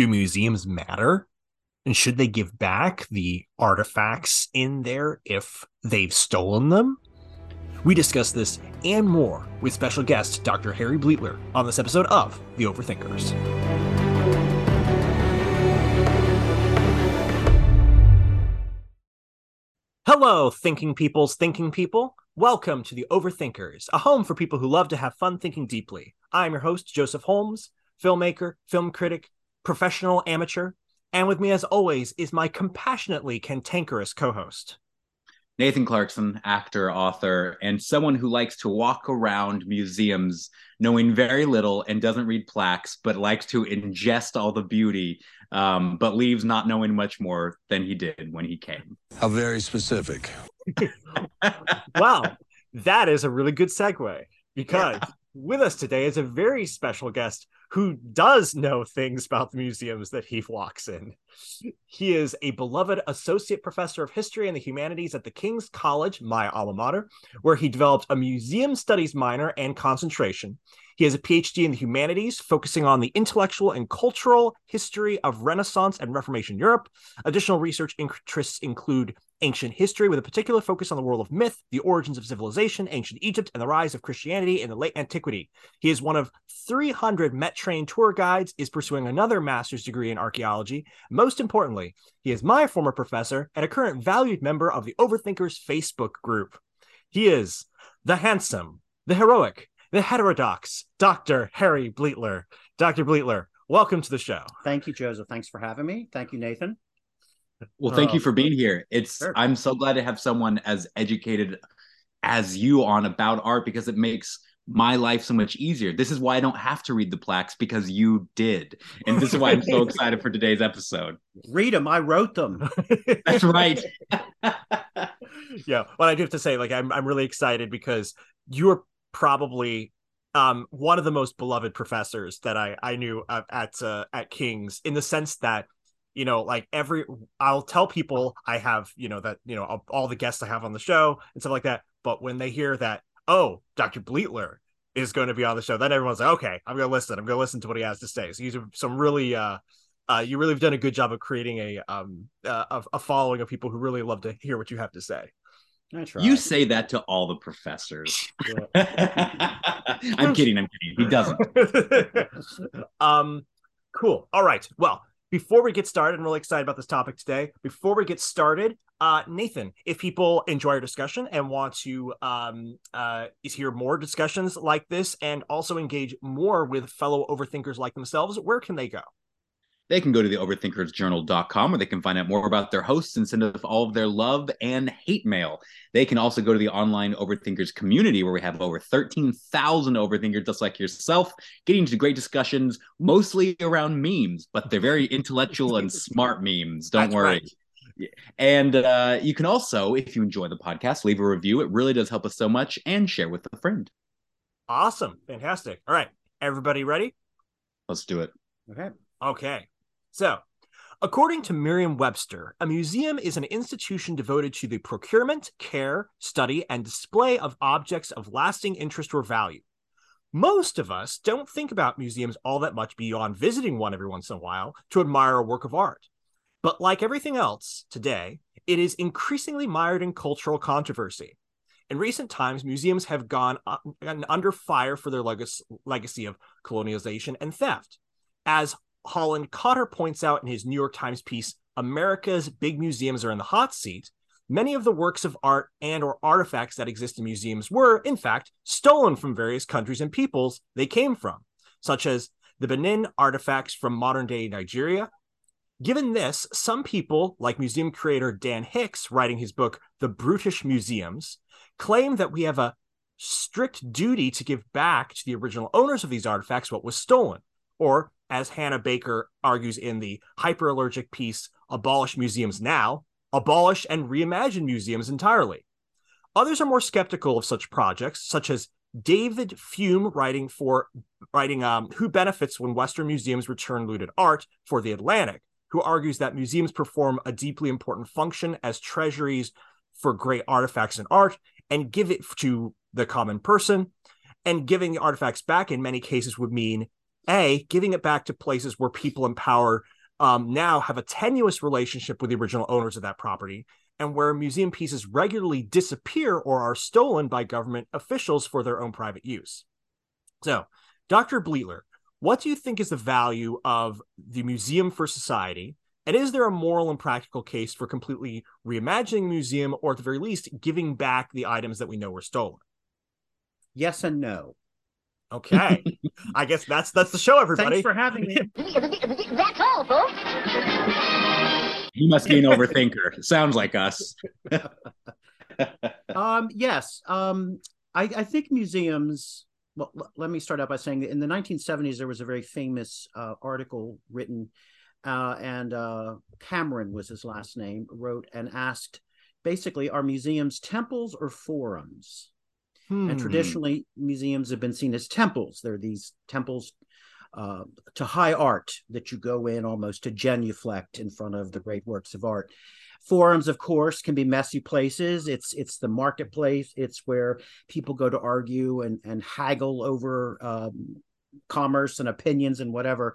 Do museums matter? And should they give back the artifacts in there if they've stolen them? We discuss this and more with special guest Dr. Harry Bleattler on this episode of The Overthinkers. Hello, thinking peoples, thinking people. Welcome to The Overthinkers, a home for people who love to have fun thinking deeply. I'm your host, Joseph Holmes, filmmaker, film critic, professional amateur, and with me, as always, is my compassionately cantankerous co host. Nathan Clarkson, actor, author, and someone who likes to walk around museums knowing very little and doesn't read plaques, but likes to ingest all the beauty, um, but leaves not knowing much more than he did when he came. How very specific. wow, that is a really good segue because yeah. with us today is a very special guest who does know things about the museums that he walks in. He is a beloved associate professor of history and the humanities at the King's College, my alma mater, where he developed a museum studies minor and concentration. He has a PhD in the humanities, focusing on the intellectual and cultural history of Renaissance and Reformation Europe. Additional research interests include ancient history with a particular focus on the world of myth, the origins of civilization, ancient Egypt, and the rise of Christianity in the late antiquity. He is one of 300 Met trained tour guides, is pursuing another master's degree in archaeology. Most importantly, he is my former professor and a current valued member of the Overthinkers Facebook group. He is the handsome, the heroic, the heterodox Dr. Harry Bleattler. Dr. Bleattler, welcome to the show. Thank you, Joseph. Thanks for having me. Thank you, Nathan. Well, thank you for being here. It's sure. I'm so glad to have someone as educated as you on about art because it makes my life so much easier. This is why I don't have to read the plaques because you did. And this is why I'm so excited for today's episode. Read them. I wrote them. That's right. yeah. Well, I do have to say, like, I'm I'm really excited because you're probably um, one of the most beloved professors that I I knew at uh, at King's in the sense that you know like every I'll tell people I have you know that you know all the guests I have on the show and stuff like that but when they hear that oh Dr. Bleattler is going to be on the show then everyone's like okay I'm going to listen I'm going to listen to what he has to say so he's some really uh uh, you really have done a good job of creating a um uh, a following of people who really love to hear what you have to say. You say that to all the professors. I'm kidding. I'm kidding. He doesn't. um, cool. All right. Well, before we get started, I'm really excited about this topic today. Before we get started, uh, Nathan, if people enjoy our discussion and want to um, uh, hear more discussions like this and also engage more with fellow overthinkers like themselves, where can they go? They can go to the overthinkersjournal.com where they can find out more about their hosts and send us all of their love and hate mail. They can also go to the online overthinkers community where we have over 13,000 overthinkers just like yourself, getting into great discussions mostly around memes, but they're very intellectual and smart memes. Don't That's worry. Right. And uh, you can also, if you enjoy the podcast, leave a review. It really does help us so much and share with a friend. Awesome. Fantastic. All right. Everybody ready? Let's do it. Okay. Okay. So, according to Merriam Webster, a museum is an institution devoted to the procurement, care, study, and display of objects of lasting interest or value. Most of us don't think about museums all that much beyond visiting one every once in a while to admire a work of art. But like everything else today, it is increasingly mired in cultural controversy. In recent times, museums have gone under fire for their legacy of colonialization and theft. As Holland Cotter points out in his New York Times piece, America's big museums are in the hot seat. Many of the works of art and or artifacts that exist in museums were, in fact, stolen from various countries and peoples they came from, such as the Benin artifacts from modern-day Nigeria. Given this, some people, like museum creator Dan Hicks, writing his book The Brutish Museums, claim that we have a strict duty to give back to the original owners of these artifacts what was stolen, or as Hannah Baker argues in the hyperallergic piece Abolish Museums Now, abolish and reimagine museums entirely. Others are more skeptical of such projects, such as David Frum writing for writing um, Who Benefits When Western Museums Return Looted Art for The Atlantic, who argues that museums perform a deeply important function as treasuries for great artifacts and art and give it to the common person. And giving the artifacts back in many cases would mean A, giving it back to places where people in power um, now have a tenuous relationship with the original owners of that property, and where museum pieces regularly disappear or are stolen by government officials for their own private use. So, Dr. Bleattler, what do you think is the value of the museum for society? And is there a moral and practical case for completely reimagining museum, or at the very least, giving back the items that we know were stolen? Yes and no. Okay, I guess that's that's the show, everybody. Thanks for having me. That's all, folks. You must be an overthinker. Sounds like us. um, yes, um, I, I think museums. Well, l- let me start out by saying that in the 1970s there was a very famous uh, article written, uh, and uh, Cameron was his last name. Wrote and asked, basically, are museums temples or forums? Hmm. And traditionally, museums have been seen as temples. They're these temples uh, to high art that you go in almost to genuflect in front of the great works of art. Forums, of course, can be messy places. It's it's the marketplace. It's where people go to argue and and haggle over um, commerce and opinions and whatever.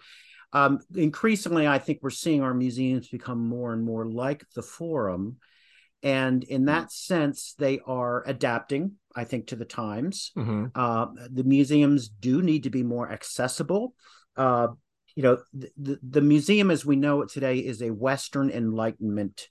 Um, increasingly, I think we're seeing our museums become more and more like the forum, and in that sense, they are adapting. I think to the times. Mhm. Uh, the museums do need to be more accessible. Uh, you know, the, the, museum as we know it today is a Western Enlightenment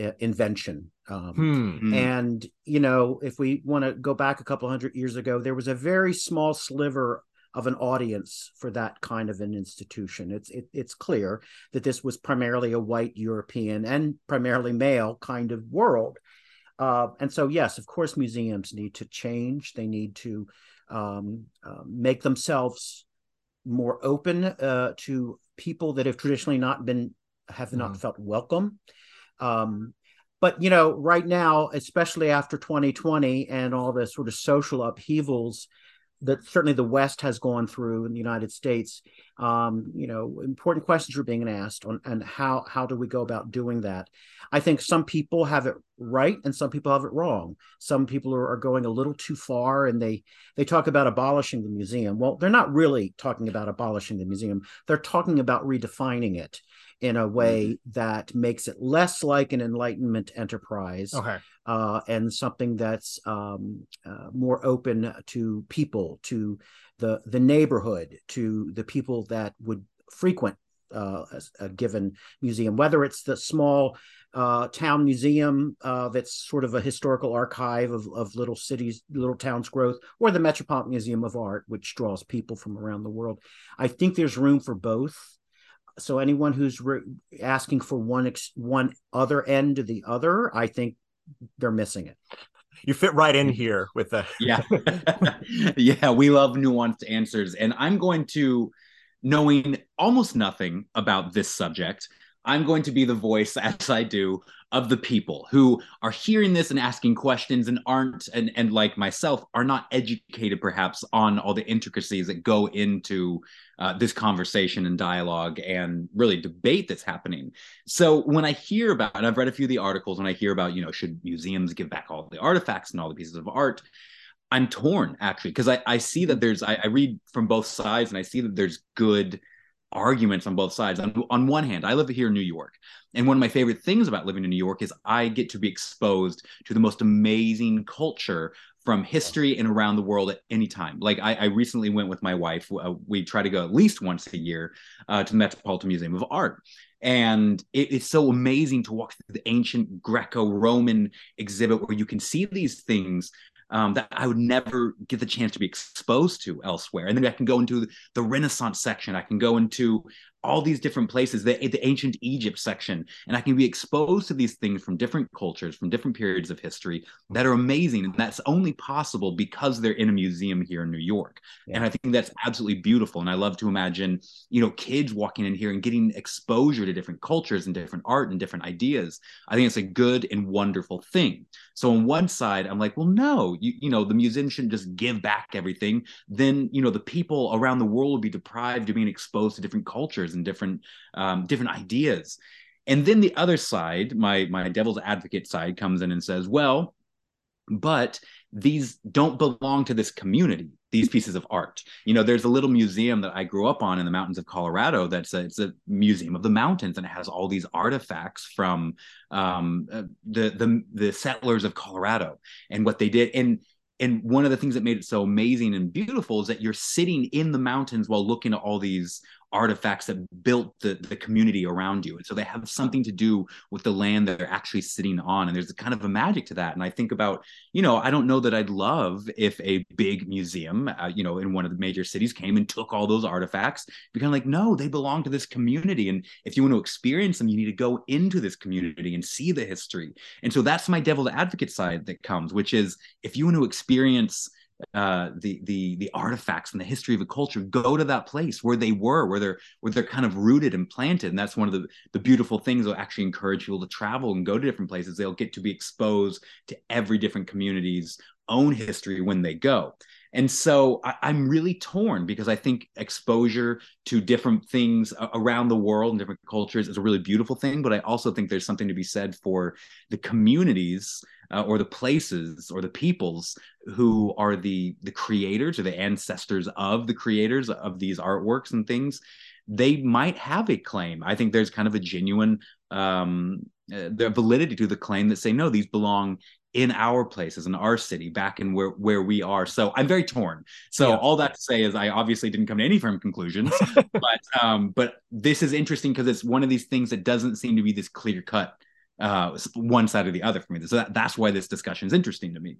uh, invention. Um, Hmm. Mm. And, you know, if we want to go back a couple hundred years ago, there was a very small sliver of an audience for that kind of an institution. It's it, it's clear that this was primarily a white European and primarily male kind of world. Uh, and so, yes, of course, museums need to change. They need to um, uh, make themselves more open uh, to people that have traditionally not been have not Mhm. felt welcome. Um, but you know, right now, especially after 2020 and all the sort of social upheavals that certainly the West has gone through in the United States, um, you know, important questions are being asked on and how how do we go about doing that? I think some people have it right and some people have it wrong. Some people are, are going a little too far and they they talk about abolishing the museum. Well, they're not really talking about abolishing the museum. They're talking about redefining it in a way that makes it less like an enlightenment enterprise Okay. uh, and something that's um, uh, more open to people, to the the neighborhood, to the people that would frequent uh, a, a given museum, whether it's the small uh, town museum uh, that's sort of a historical archive of, of little cities, little towns' growth, or the Metropolitan Museum of Art, which draws people from around the world. I think there's room for both. So anyone who's re- asking for one ex- one other end to the other, I think they're missing it. You fit right in here with the yeah yeah we love nuanced answers and i'm going to knowing almost nothing about this subject i'm going to be the voice as i do of the people who are hearing this and asking questions and aren't and and like myself are not educated perhaps on all the intricacies that go into uh, this conversation and dialogue and really debate that's happening. So when i hear about and i've read a few of the articles when i hear about you know should museums give back all the artifacts and all the pieces of art I'm torn actually because I, I see that there's I, I read from both sides and I see that there's good arguments on both sides. On, on one hand, I live here in New York, and one of my favorite things about living in New York is I get to be exposed to the most amazing culture from history and around the world at any time. Like I, I recently went with my wife. Uh, we try to go at least once a year uh, to the Metropolitan Museum of Art. And it, it's so amazing to walk through the ancient Greco-Roman exhibit where you can see these things um, that I would never get the chance to be exposed to elsewhere. And then I can go into the Renaissance section. I can go into all these different places, the, the ancient Egypt section, and I can be exposed to these things from different cultures, from different periods of history that are amazing. And that's only possible because they're in a museum here in New York. Yeah. And I think that's absolutely beautiful. And I love to imagine, you know, kids walking in here and getting exposure to different cultures and different art and different ideas. I think it's a good and wonderful thing. So on one side, I'm like, well, no, you, you know, the museum shouldn't just give back everything. Then, you know, the people around the world will be deprived of being exposed to different cultures and different um, different ideas. And then the other side, my my devil's advocate side, comes in and says, well, but these don't belong to this community these pieces of art you know there's a little museum that i grew up on in the mountains of colorado that's a, it's a museum of the mountains and it has all these artifacts from um, uh, the the the settlers of colorado and what they did and and one of the things that made it so amazing and beautiful is that you're sitting in the mountains while looking at all these artifacts that built the, the community around you. And so they have something to do with the land that they're actually sitting on. And there's a kind of a magic to that. And I think about, you know, I don't know that I'd love if a big museum, uh, you know, in one of the major cities came and took all those artifacts. Be kind of like, no, they belong to this community. And if you want to experience them, you need to go into this community and see the history. And so that's my devil advocate side that comes, which is if you want to experience uh, the the the artifacts and the history of a culture go to that place where they were where they're where they're kind of rooted and planted and that's one of the the beautiful things that actually encourage people to travel and go to different places they'll get to be exposed to every different community's own history when they go and so I, am really torn because I think exposure to different things around the world and different cultures is a really beautiful thing. But I also think there's something to be said for the communities uh, or the places or the peoples who are the the creators or the ancestors of the creators of these artworks and things they might have a claim. I think there's kind of a genuine um uh, the validity to the claim that say no these belong in our places in our city back in where where we are. So i'm very torn. So yeah. all that to say is i obviously didn't come to any firm conclusions but um but this is interesting because it's one of these things that doesn't seem to be this clear cut uh, one side or the other for me. So that, that's why this discussion is interesting to me.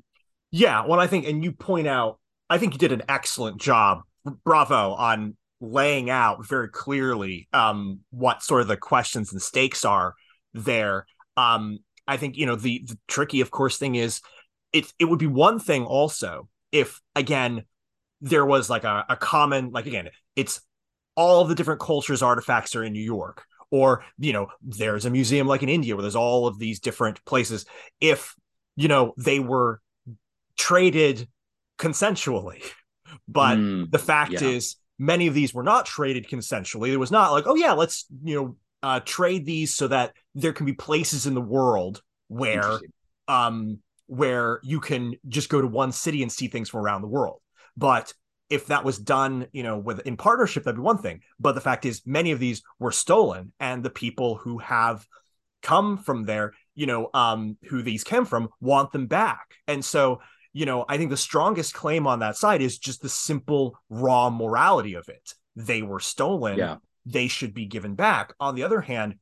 Yeah, well, I think, and you point out, I think you did an excellent job. Bravo on laying out very clearly um, what sort of the questions and stakes are there. Um, I think you know the, the tricky, of course, thing is it. It would be one thing also if again there was like a, a common like again it's all the different cultures artifacts are in New York or you know there's a museum like in india where there's all of these different places if you know they were traded consensually. But mm, the fact yeah. is many of these were not traded consensually. It was not like oh yeah let's you know uh, trade these so that there can be places in the world where um where you can just go to one city and see things from around the world. But if that was done, you know, with in partnership, that'd be one thing. But the fact is, many of these were stolen, and the people who have come from there, you know, um, who these came from, want them back. And so, you know, I think the strongest claim on that side is just the simple raw morality of it. They were stolen. Yeah. They should be given back. On the other hand,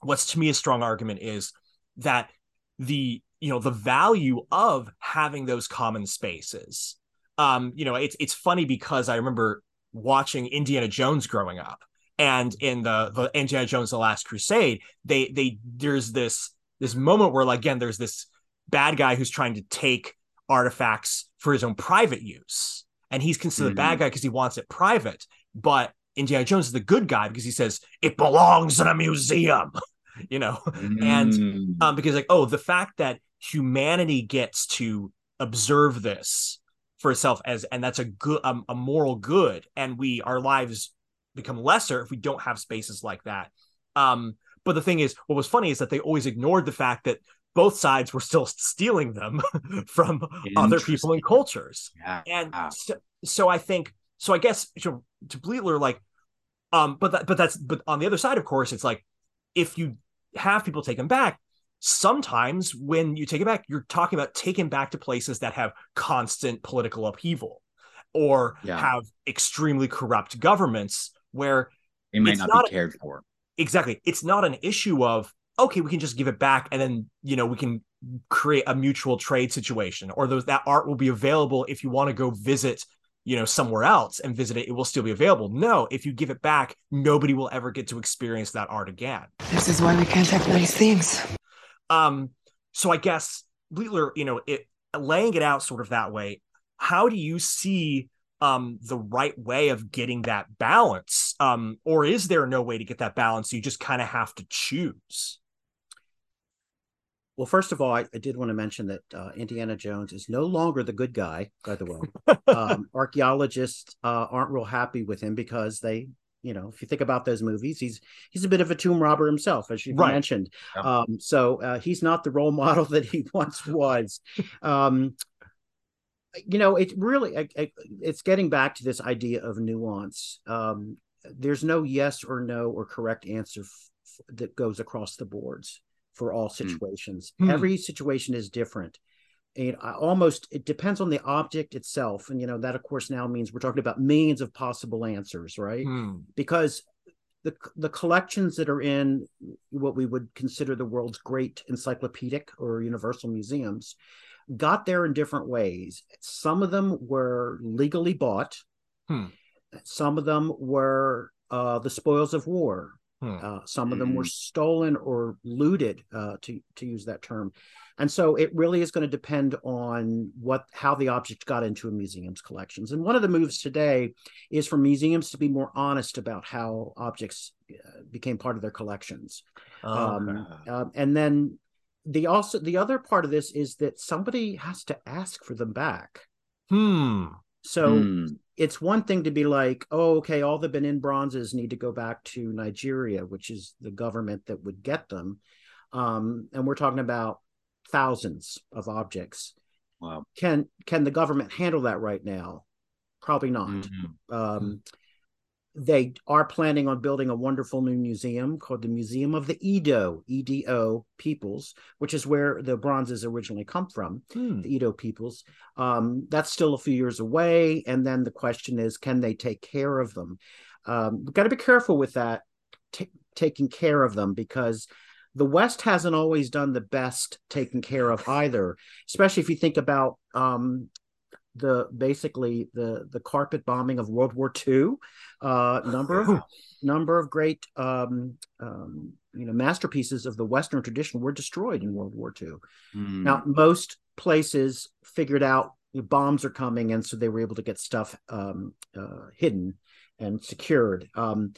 what's to me a strong argument is that the you know the value of having those common spaces um, you know, it's it's funny because I remember watching Indiana Jones growing up, and in the the Indiana Jones: The Last Crusade, they they there's this this moment where like, again there's this bad guy who's trying to take artifacts for his own private use, and he's considered mm-hmm. a bad mm-hmm. guy because he wants it private, but Indiana Jones is the good guy because he says it belongs in a museum, you know, mm. and um, because like oh the fact that humanity gets to observe this for itself as and that's a good um, a moral good and we our lives become lesser if we don't have spaces like that. Um but the thing is what was funny is that they always ignored the fact that both sides were still stealing them from other people and cultures. Yeah. and so, so i think so i guess to, to Bleattler, like um but that, but that's but on the other side of course it's like if you have people take them back sometimes when you take it back, you're talking about taking back to places that have constant political upheaval or yeah. have extremely corrupt governments where it might not, not be cared for. Exactly. It's not an issue of, okay, we can just give it back and then, you know, we can create a mutual trade situation or those that art will be available if you want to go visit you know somewhere else and visit it it will still be available no if you give it back nobody will ever get to experience that art again this is why we can't have nice things um, so I guess Bleattler, you know, it laying it out sort of that way. How do you see um the right way of getting that balance? Um, or is there no way to get that balance? You just kind of have to choose. Well, first of all, I, I did want to mention that uh, Indiana Jones is no longer the good guy. By the way, um, archaeologists uh, aren't real happy with him because they you know, if you think about those movies, he's he's a bit of a tomb robber himself, as you Right. mentioned. Yeah. Um, so uh, he's not the role model that he once was. um, you know, it really I- I- it's getting back to this idea of nuance. Um, there's no yes or no or correct answer f- that goes across the boards for all situations. Hmm. Every situation is different. And I almost it depends on the object itself, and you know that of course now means we're talking about millions of possible answers, right? Hmm. because the the collections that are in what we would consider the world's great encyclopedic or universal museums got there in different ways. Some of them were legally bought. Hmm. Some of them were uh, the spoils of war. Hmm. Uh, some of them were stolen or looted, uh, to to use that term. And so it really is going to depend on what how the object got into a museum's collections. And one of the moves today is for museums to be more honest about how objects uh, became part of their collections. Um, um, and then the also the other part of this is that somebody has to ask for them back. Hmm. So Hmm. it's one thing to be like, oh, okay, all the Benin bronzes need to go back to Nigeria, which is the government that would get them. Um, and we're talking about thousands of objects. Wow. Can can the government handle that right now? Probably not. Mhm. Um, they are planning on building a wonderful new museum called the Museum of the Edo, EDO peoples, which is where the bronzes originally come from, Hmm. the Edo peoples. Um, that's still a few years away. And then the question is, can they take care of them? Um, we've got to be careful with that, ta taking care of them, because the West hasn't always done the best taking care of either, especially if you think about um, the basically the the carpet bombing of World War II. Uh, number of number of great um, um, you know masterpieces of the Western tradition were destroyed in World War II. Hmm. Now most places figured out bombs are coming, and so they were able to get stuff um, uh, hidden and secured. Um,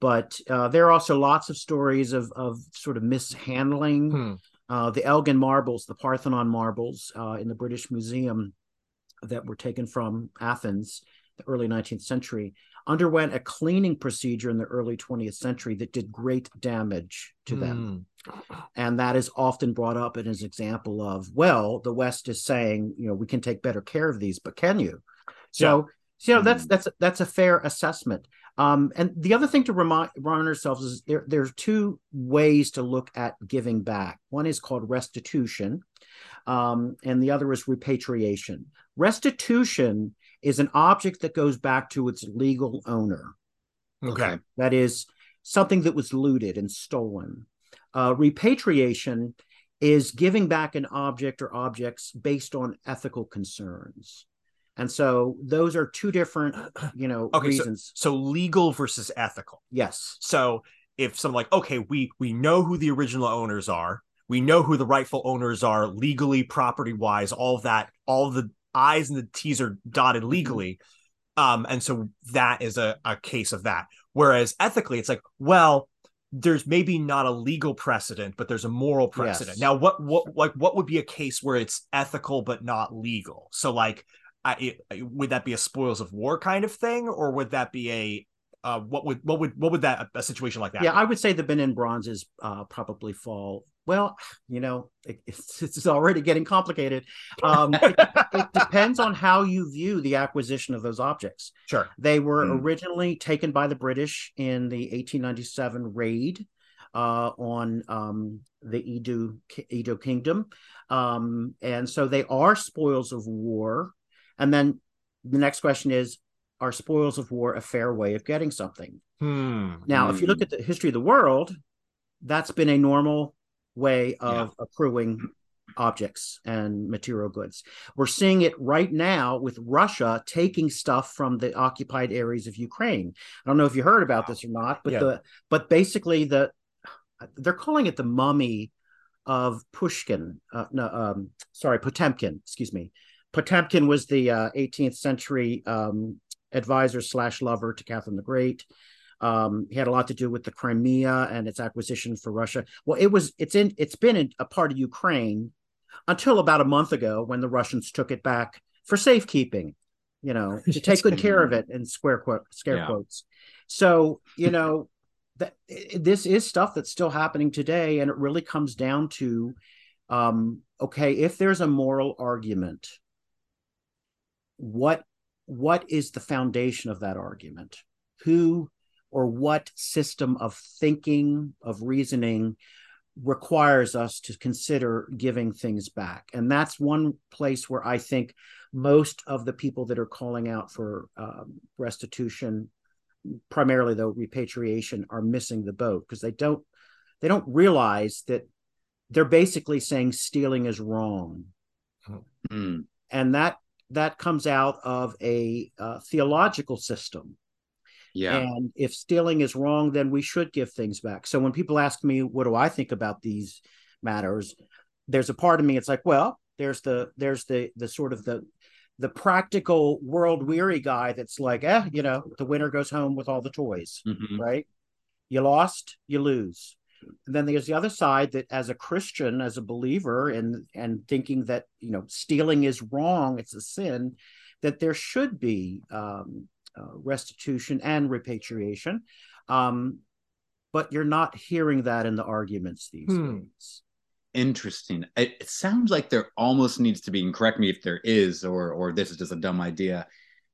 but uh, there are also lots of stories of of sort of mishandling. Hmm. Uh, the Elgin marbles, the Parthenon marbles uh, in the British Museum that were taken from Athens, the early 19th century, underwent a cleaning procedure in the early 20th century that did great damage to them. Hmm. And that is often brought up as an example of, well, the West is saying, you know, we can take better care of these, but can you? So, so, you know, that's that's that's a fair assessment. Um, and the other thing to remind, remind ourselves is there there's two ways to look at giving back. One is called restitution, um, and the other is repatriation. Restitution is an object that goes back to its legal owner. Okay. That is something that was looted and stolen. Uh, repatriation is giving back an object or objects based on ethical concerns. And so those are two different, you know, Okay, reasons. So legal versus ethical. yes. So if someone like, okay, we we know who the original owners are, we know who the rightful owners are legally, property wise, all of that, all the I's and the T's are dotted legally. Um, and so that is a, a case of that. Whereas ethically, it's like, well, there's maybe not a legal precedent, but there's a moral precedent. Yes. Now, what what like what would be a case where it's ethical but not legal? So like, I, would that be a spoils of war kind of thing, or would that be a uh, what would what would what would that a situation like that? Yeah, be? I would say the Benin bronzes uh, probably fall. Well, you know, it, it's, it's already getting complicated. Um, it, it depends on how you view the acquisition of those objects. Sure. They were Hmm. originally taken by the British in the 1897 raid uh, on um, the Edo, Edo Kingdom. Um, and so they are spoils of war. And then the next question is Are spoils of war a fair way of getting something? Hmm. Now, if you look at the history of the world, that's been a normal way of accruing objects and material goods. We're seeing it right now with Russia taking stuff from the occupied areas of Ukraine. I don't know if you heard about this or not, but Yeah. the but basically the they're calling it the mummy of Pushkin. Uh, no, um, sorry, Potemkin. Excuse me. Potemkin was the uh, 18th century um, advisor slash lover to Catherine the Great. Um, he had a lot to do with the Crimea and its acquisition for Russia. Well, it was it's in it's been in, a part of Ukraine until about a month ago when the Russians took it back for safekeeping. you know, to take good care of it in square quote scare Yeah. quotes. So, you know, that this is stuff that's still happening today, and it really comes down to um, okay, if there's a moral argument, what what is the foundation of that argument? Who or what system of thinking, of reasoning requires us to consider giving things back? And that's one place where I think most of the people that are calling out for um, restitution, primarily though repatriation, are missing the boat because they don't they don't realize that they're basically saying stealing is wrong Mm. and that that comes out of a uh, theological system. Yeah. and if stealing is wrong then we should give things back. So when people ask me what do i think about these matters? there's a part of me it's like well there's the there's the the sort of the the practical world weary guy that's like eh you know the winner goes home with all the toys Mhm. right? You lost you lose and then there's the other side that as a christian as a believer and and thinking that you know stealing is wrong it's a sin that there should be um, uh, restitution and repatriation um, but you're not hearing that in the arguments these Hmm. days Interesting. It, it sounds like there almost needs to be, and correct me if there is, or or this is just a dumb idea.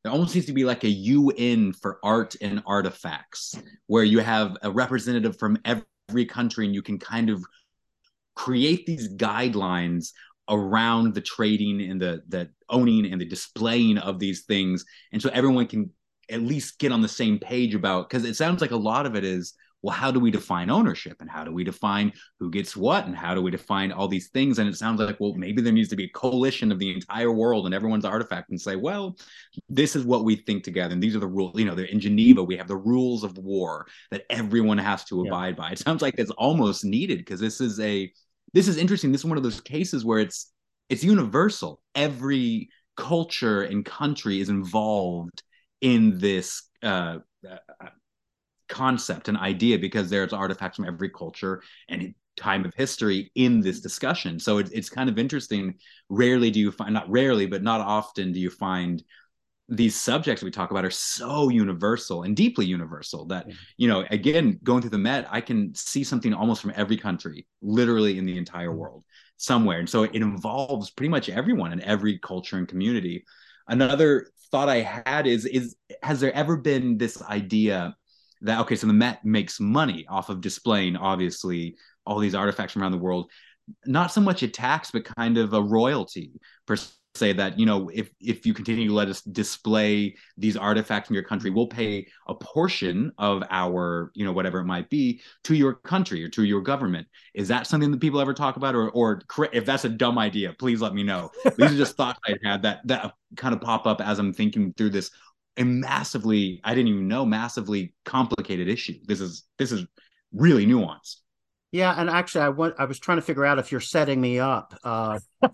There almost needs to be like a UN for art and artifacts, where you have a representative from every country, and you can kind of create these guidelines around the trading and the the owning and the displaying of these things, and so everyone can at least get on the same page about. Because it sounds like a lot of it is well, how do we define ownership and how do we define who gets what and how do we define all these things? And it sounds like, well, maybe there needs to be a coalition of the entire world and everyone's artifact and say, well, this is what we think together. And these are the rules. You know, they're in Geneva, we have the rules of war that everyone has to Yeah. abide by. It sounds like it's almost needed because this is a this is interesting. This is one of those cases where it's it's universal. Every culture and country is involved in this uh, uh, concept and idea because there's artifacts from every culture and time of history in this discussion. So it, it's kind of interesting. Rarely do you find, not rarely, but not often do you find these subjects we talk about are so universal and deeply universal that you know again going through the met i can see something almost from every country literally in the entire mm-hmm. world somewhere and so it involves pretty much everyone in every culture and community another thought i had is is has there ever been this idea that okay so the met makes money off of displaying obviously all these artifacts from around the world. Not so much a tax but kind of a royalty per say that you know if if you continue to let us display these artifacts in your country we'll pay a portion of our you know whatever it might be to your country or to your government. Is that something that people ever talk about? Or or if that's a dumb idea please let me know. These are just thoughts i had that that kind of pop up as i'm thinking through this a massively i didn't even know massively complicated issue this is this is really nuanced yeah and actually i want i was trying to figure out if you're setting me up uh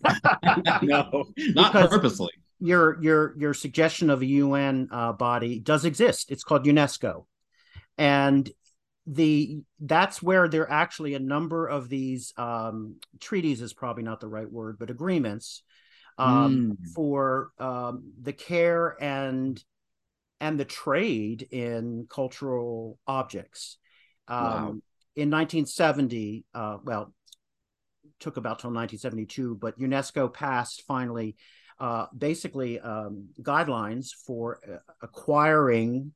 no not purposely your your your suggestion of a UN uh, body does exist. It's called UNESCO, and the that's where there are actually a number of these um, treaties is probably not the right word, but agreements um, Mm. for um, the care and and the trade in cultural objects. Um, Wow. In 1970, uh, well, took about till 1972, but UNESCO passed finally uh, basically um, guidelines for uh, acquiring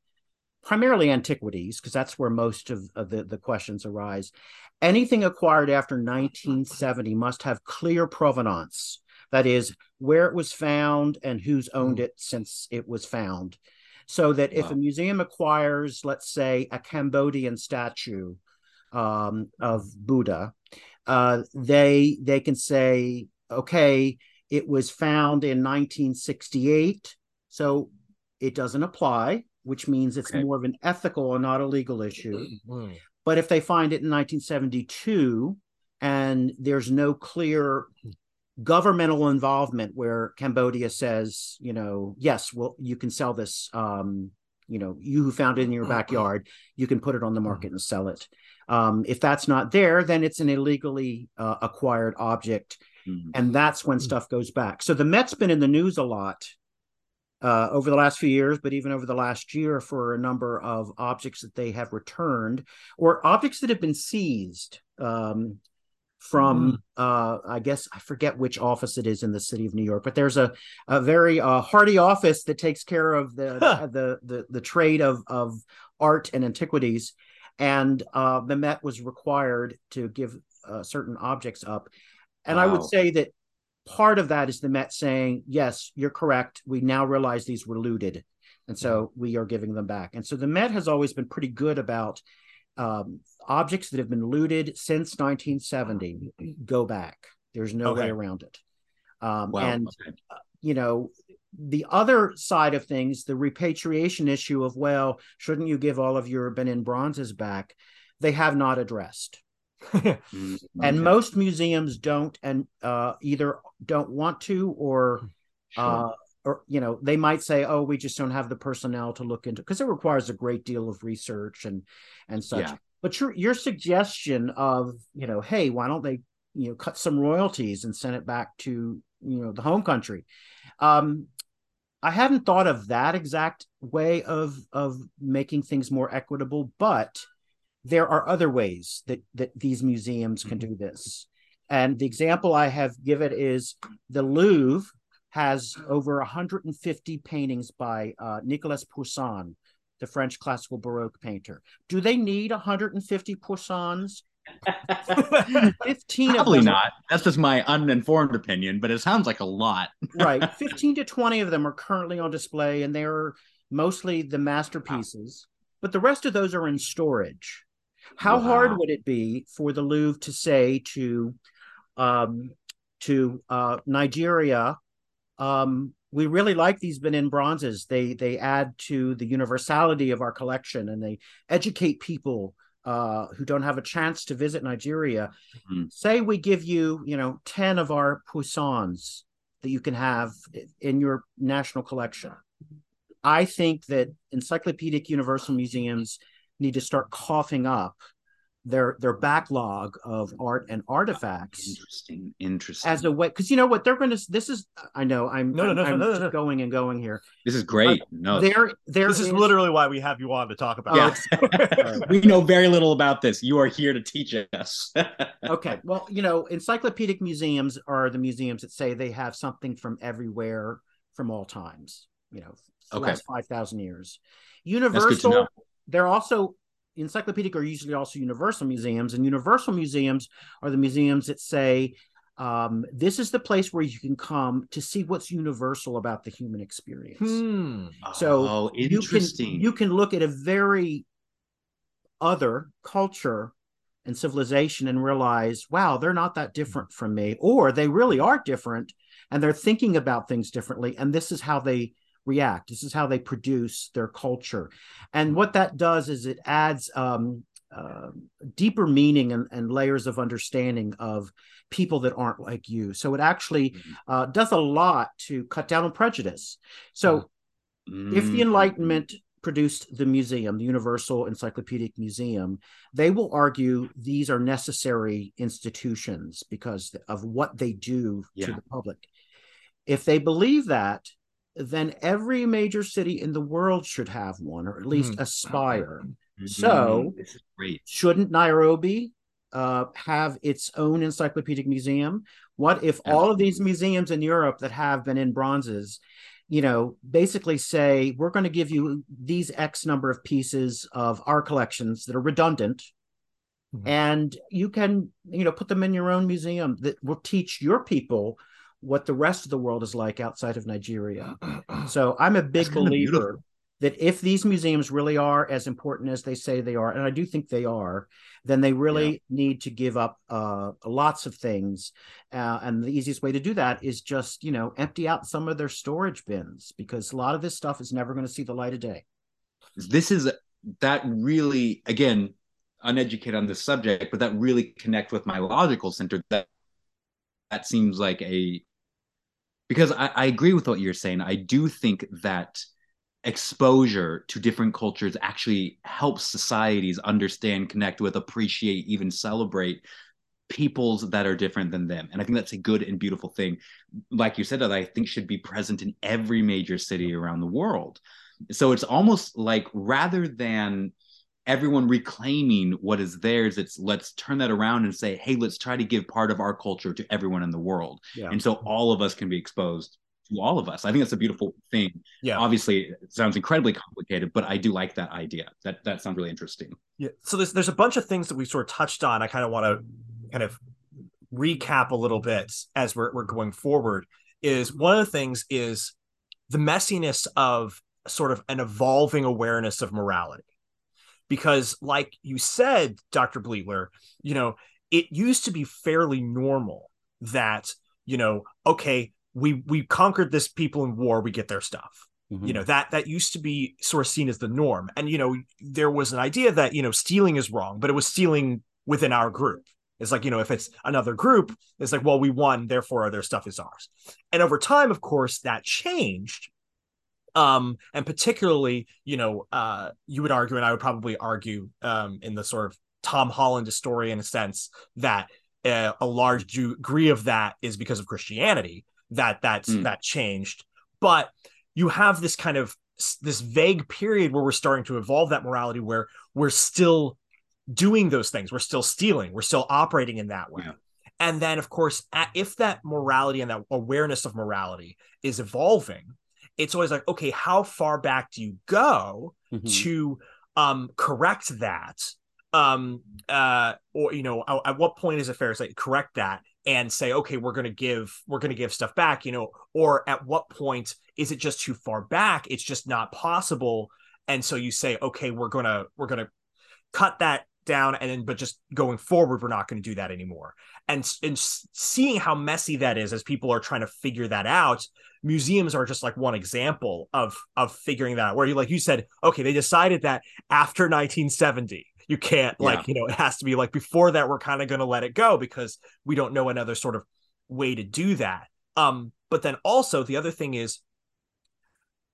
primarily antiquities, because that's where most of, of the, the questions arise. Anything acquired after 1970 must have clear provenance. That is, where it was found and who's owned it since it was found. So that if a museum acquires, let's say, a Cambodian statue um, of Buddha, uh, they they can say, okay, it was found in 1968, so it doesn't apply, which means it's Okay. more of an ethical and not a legal issue. Mm. But if they find it in 1972 and there's no clear governmental involvement where Cambodia says, you know, yes, well, you can sell this, um, you know, you who found it in your backyard, you can put it on the market and sell it. Um, if that's not there, then it's an illegally uh, acquired object Mhm. and that's when stuff goes back. So the Met's been in the news a lot uh, over the last few years, but even over the last year for a number of objects that they have returned or objects that have been seized um, from, mm. uh, I guess, I forget which office it is in the city of New York, but there's a, a very uh, hardy office that takes care of the, huh. the, the, the, trade of, of art and antiquities. And uh, the Met was required to give uh, certain objects up. And wow. I would say that part of that is the Met saying, yes, you're correct. We now realize these were looted. And so we are giving them back. And so the Met has always been pretty good about um, objects that have been looted since 1970 go back. There's no okay. way around it. Um, wow. And, okay. uh, you know, the other side of things, the repatriation issue of, well, shouldn't you give all of your Benin bronzes back? They have not addressed. Mm, and most museums don't and uh, either don't want to or sure. uh, or you know they might say oh we just don't have the personnel to look into because it requires a great deal of research and and such yeah. but your your suggestion of you know hey why don't they you know cut some royalties and send it back to you know the home country um i hadn't thought of that exact way of of making things more equitable but there are other ways that that these museums can mm-hmm. do this. And the example I have given is the Louvre has over 150 paintings by uh, Nicolas Poussin, the French classical Baroque painter. Do they need 150 Poussins? 15 probably not that's just my uninformed opinion but it sounds like a lot right 15 to 20 of them are currently on display and they're mostly the masterpieces wow. but the rest of those are in storage how wow. hard would it be for the Louvre to say to um, to uh, Nigeria, um, we really like these Benin bronzes. They they add to the universality of our collection and they educate people uh, who don't have a chance to visit Nigeria. Mm-hmm. Say we give you, you know, 10 of our Poussins that you can have in your national collection. I think that encyclopedic universal museums need to start coughing up their their backlog of art and artifacts. Interesting, interesting. As a way, because you know what they're going to. This is, I know, I'm no, no, no, I'm no, no, no, going and going here. This is great. But no, there, there. This is, is, literally why we have you on to talk about. Yeah, we know very little about this. You are here to teach us. okay, well, you know, encyclopedic museums are the museums that say they have something from everywhere, from all times. You know, okay. last five thousand years. Universal they're also encyclopedic are usually also universal museums, and universal museums are the museums that say um, this is the place where you can come to see what's universal about the human experience. Hmm. So oh, you can you can look at a very other culture and civilization and realize, wow, they're not that different from me, or they really are different, and they're thinking about things differently, and this is how they react. This is how they produce their culture. And what that does is it adds um, uh, deeper meaning and, and, layers of understanding of people that aren't like you. So it actually mm-hmm. uh, does a lot to cut down on prejudice. So mm-hmm. if the Enlightenment produced the museum, the Universal Encyclopedic Museum, they will argue these are necessary institutions because of what they do yeah. to the public. If they believe that, then every major city in the world should have one, or at least mm-hmm. aspire. Mm-hmm. So, shouldn't Nairobi uh, have its own encyclopedic museum? What if Absolutely. all of these museums in Europe that have been in bronzes, you know, basically say we're going to give you these X number of pieces of our collections that are redundant, mm-hmm. and you can, you know, put them in your own museum that will teach your people what the rest of the world is like outside of Nigeria. So I'm a big believer that if these museums really are as important as they say they are, and I do think they are, then they really yeah. need to give up uh, lots of things. Uh, and the easiest way to do that is just, you know, empty out some of their storage bins because a lot of this stuff is never going to see the light of day. This is that really, again, uneducated on this subject, but that really connect with my logical center. That that seems like a because I, I agree with what you're saying. I do think that exposure to different cultures actually helps societies understand, connect with, appreciate, even celebrate peoples that are different than them. And I think that's a good and beautiful thing. Like you said, that I think should be present in every major city around the world. So it's almost like rather than everyone reclaiming what is theirs, it's let's turn that around and say, hey, let's try to give part of our culture to everyone in the world. Yeah. And so all of us can be exposed to all of us. I think that's a beautiful thing. Yeah. Obviously, it sounds incredibly complicated, but I do like that idea. That that sounds really interesting. Yeah. So there's there's a bunch of things that we sort of touched on. I kind of want to kind of recap a little bit as we're we're going forward. Is one of the things is the messiness of sort of an evolving awareness of morality. Because, like you said, Dr. Bleattler, you know, it used to be fairly normal that, you know, okay, we we conquered this people in war, we get their stuff. Mhm. You know, that that used to be sort of seen as the norm. And, you know, there was an idea that, you know, stealing is wrong, but it was stealing within our group. It's like, you know, if it's another group, it's like, well, we won, therefore their stuff is ours. And over time, of course, that changed um and particularly you know uh you would argue and i would probably argue um in the sort of tom holland story in a sense that uh, a large degree of that is because of christianity that that's Mm. that changed but you have this kind of this vague period where we're starting to evolve that morality where we're still doing those things we're still stealing we're still operating in that way Yeah. and then of course if that morality and that awareness of morality is evolving it's always like okay how far back do you go Mhm. to um correct that? Um uh or you know at, at what point is it fair to say correct that and say okay we're going to give we're to give stuff back you know or at what point is it just too far back? It's just not possible. And so you say okay we're to we're going to cut that down and then but just going forward we're not going to do that anymore and and seeing how messy that is as people are trying to figure that out museums are just like one example of of figuring that out where you like you said okay they decided that after 1970 you can't like Yeah. you know it has to be like before that we're kind of going to let it go because we don't know another sort of way to do that um but then also the other thing is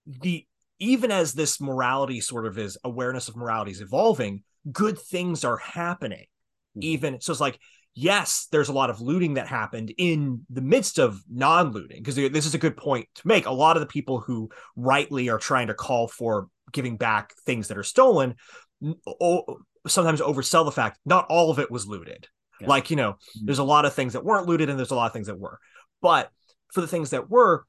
the even as this morality sort of is awareness of morality is evolving good things are happening. Mhm. even so it's like yes there's a lot of looting that happened in the midst of non-looting because this is a good point to make. A lot of the people who rightly are trying to call for giving back things that are stolen sometimes oversell the fact not all of it was looted. Yeah. like you know there's a lot of things that weren't looted and there's a lot of things that were. But for the things that were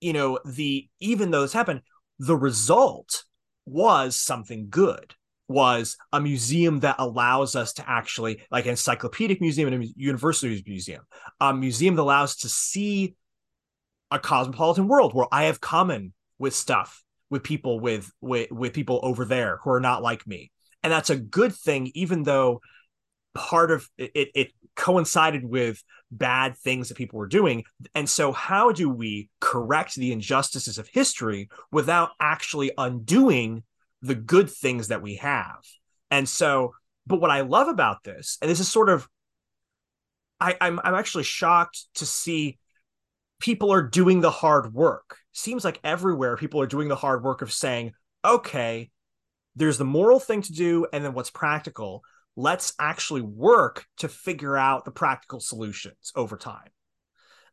you know the even though this happened the result was something good was a museum that allows us to actually like an encyclopedic museum and a university museum. A museum that allows us to see a cosmopolitan world where i have common with stuff with people with with with people over there who are not like me. And that's a good thing even though part of it it coincided with bad things that people were doing. And so how do we correct the injustices of history without actually undoing the good things that we have and so but what i love about this and this is sort of I, I'm I'm actually shocked to see people are doing the hard work. Seems like everywhere people are doing the hard work of saying, okay, there's the moral thing to do, and then what's practical. Let's actually work to figure out the practical solutions over time.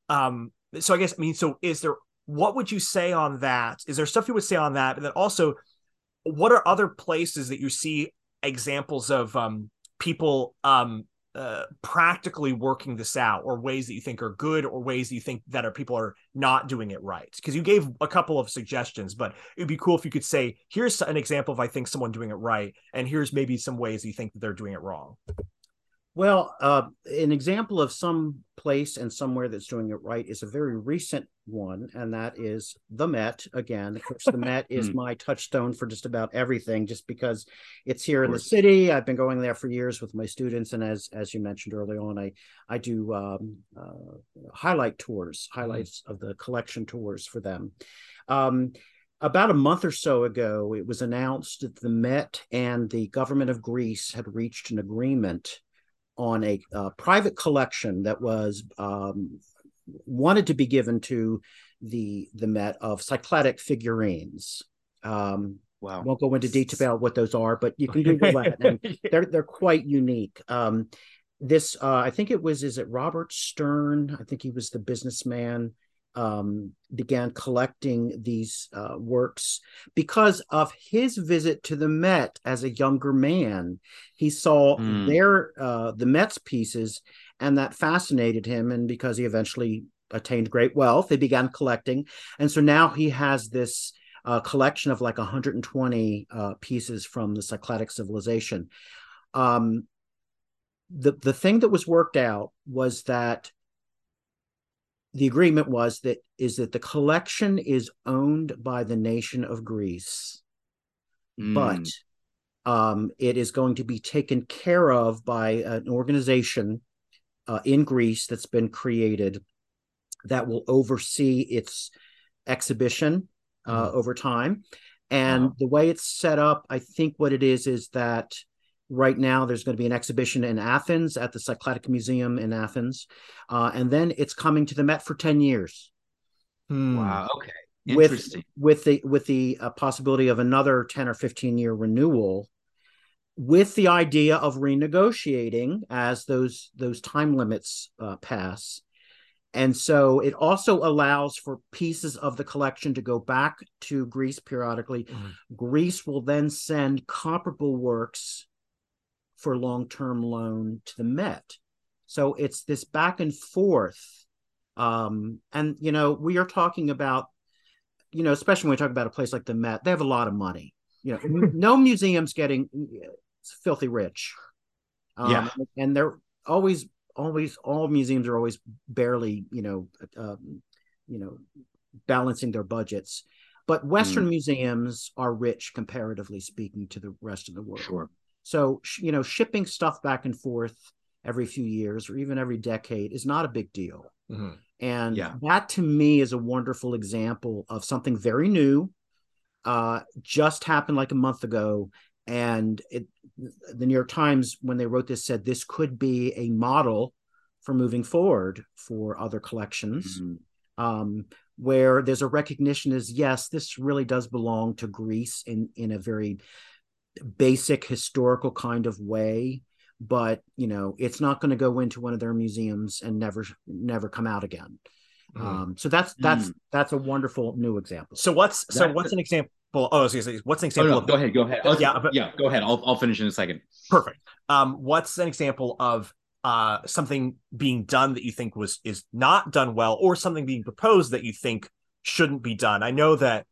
Um, so I guess I mean, so is there what would you say on that? Is there stuff you would say on that? And then also, what are other places that you see examples of um people um uh, practically working this out or ways that you think are good or ways that you think that are people are not doing it right? Because you gave a couple of suggestions but it'd be cool if you could say here's an example of i think someone doing it right and here's maybe some ways you think that they're doing it wrong Well, uh, an example of some place and somewhere that's doing it right is a very recent one, and that is the Met. Again, of course, the Met is Hmm. my touchstone for just about everything, just because it's here in the city. I've been going there for years with my students, and as as you mentioned early on, I I do um, uh, highlight tours, highlights of the collection tours for them. Um, about a month or so ago, it was announced that the Met and the government of Greece had reached an agreement on a uh, private collection that was um, wanted to be given to the the Met of cycladic figurines. Um, Wow. I won't go into detail what those are, but you can Google that. And they're they're quite unique. Um, this uh, I think it was is it Robert Stern? I think he was the businessman. Um, began collecting these uh, works because of his visit to the Met as a younger man. He saw Mm. their uh, the Met's pieces, and that fascinated him. And because he eventually attained great wealth, he began collecting, and so now he has this uh, collection of like 120 uh, pieces from the Cycladic civilization. Um, the the thing that was worked out was that the agreement was that is that the collection is owned by the nation of Greece, Mm. but um, it is going to be taken care of by an organization uh, in Greece that's been created that will oversee its exhibition uh, over time. And Wow. the way it's set up, I think what it is is that right now there's going to be an exhibition in Athens at the Cycladic Museum in Athens, uh, and then it's coming to the Met for ten years Hmm. wow. Okay. with Interesting. with the with the uh, possibility of another 10 or 15 year renewal with the idea of renegotiating as those those time limits uh, pass and so it also allows for pieces of the collection to go back to Greece periodically. Mhm. Greece will then send comparable works for long-term loan to the Met. So it's this back and forth. Um, and you know, we are talking about, you know, especially when we talk about a place like the Met, they have a lot of money. You know, no museum's getting filthy rich. Um, Yeah. and they're always, always, all museums are always barely, you know, um, you know, balancing their budgets. But Western museums are rich, comparatively speaking, to the rest of the world. Sure. So, you know, shipping stuff back and forth every few years or even every decade is not a big deal. Mhm. And Yeah. that to me is a wonderful example of something very new, uh, just happened like a month ago. And it, the New York Times, when they wrote this, said this could be a model for moving forward for other collections Mhm. um, where there's a recognition is yes, this really does belong to Greece in in a very basic historical kind of way, but you know it's not going to go into one of their museums and never never come out again. Mhm. Um, so that's that's that's a wonderful new example. So what's so That- what's an example? Oh, I was gonna say, what's an Oh, example no, of go ahead. Go ahead. Oh, Yeah, but- yeah, go ahead. I'll, I'll finish in a second. Perfect. Um, what's an example of uh something being done that you think was is not done well, or something being proposed that you think shouldn't be done? I know that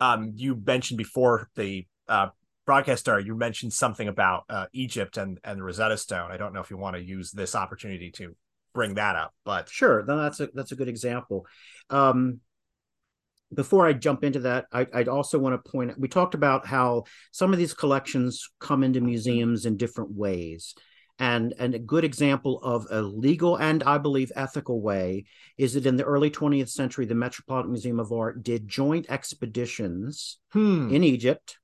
um you mentioned before the uh broadcast star, you mentioned something about uh Egypt and and the Rosetta Stone. I don't know if you want to use this opportunity to bring that up, but Sure, then that's a that's a good example. Um, before I jump into that, I, I'd also want to point. We talked about how some of these collections come into museums in different ways, and and a good example of a legal and I believe ethical way is that in the early 20th century, the Metropolitan Museum of Art did joint expeditions hmm. in Egypt.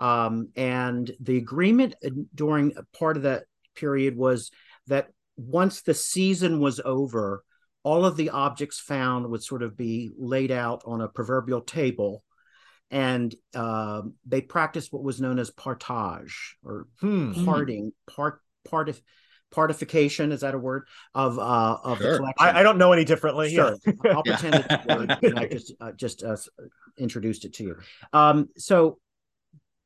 Um, and the agreement during part of that period was that once the season was over, all of the objects found would sort of be laid out on a proverbial table. And um they practiced what was known as partage or Hmm. parting, part, part of partification. Is that a word of uh, of Sure. the collection? I, I don't know any differently. Sure. I'll Yeah. pretend it's a word, and I just uh, just uh, introduced it to you. Um, so